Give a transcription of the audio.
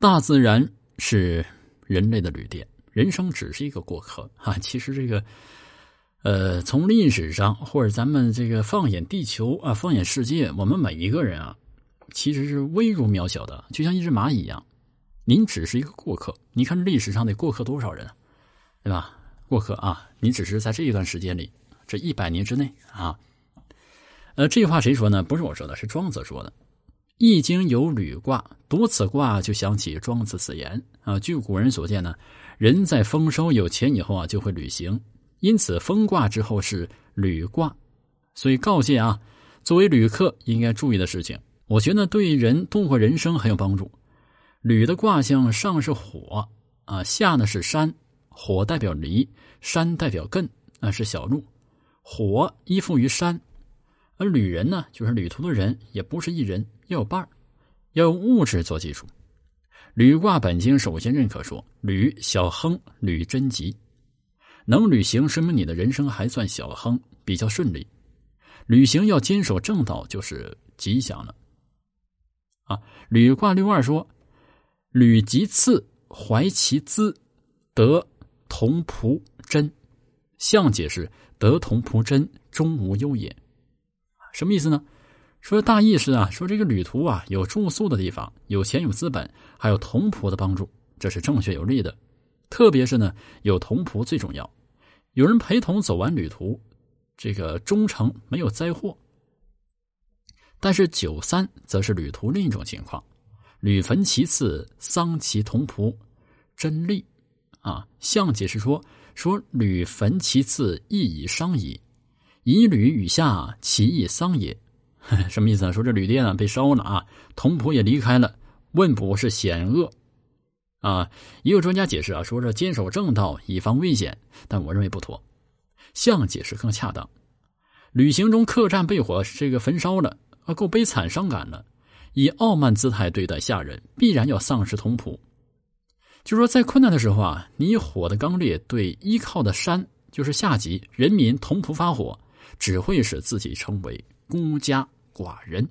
大自然是人类的旅店，人生只是一个过客啊！其实这个，呃，从历史上或者咱们这个放眼地球啊，放眼世界，我们每一个人啊，其实是微如渺小的，就像一只蚂蚁一样。您只是一个过客，你看历史上得过客多少人，对吧？过客啊，你只是在这一段时间里，这一百年之内啊。呃，这句话谁说呢？不是我说的，是庄子说的。《易经》有履卦，读此卦就想起庄子此言啊。据古人所见呢，人在丰收有钱以后啊，就会旅行，因此丰卦之后是履卦，所以告诫啊，作为旅客应该注意的事情，我觉得对人度过人生很有帮助。履的卦象上是火啊，下呢是山，火代表离，山代表艮啊，是小路，火依附于山。而旅人呢，就是旅途的人，也不是一人，要有伴儿，要用物质做基础。旅卦本经首先认可说，旅小亨，旅贞吉，能旅行说明你的人生还算小亨，比较顺利。旅行要坚守正道，就是吉祥了。啊，旅卦六二说，旅吉次，怀其资，得同仆真。象解释得同仆真，终无忧也。什么意思呢？说大意是啊，说这个旅途啊，有住宿的地方，有钱有资本，还有同仆的帮助，这是正确有利的。特别是呢，有同仆最重要，有人陪同走完旅途，这个忠诚没有灾祸。但是九三则是旅途另一种情况，旅焚其次，丧其同仆，真利啊。象解释说，说旅焚其次，亦以伤矣。以旅与下，其义丧也。什么意思呢？说这旅店啊被烧了啊，童仆也离开了，问卜是险恶啊。也有专家解释啊，说这坚守正道，以防危险。但我认为不妥，象解释更恰当。旅行中客栈被火这个焚烧了啊，够悲惨伤感了。以傲慢姿态对待下人，必然要丧失童仆。就说在困难的时候啊，你以火的刚烈对依靠的山，就是下级人民童仆发火。只会使自己成为孤家寡人。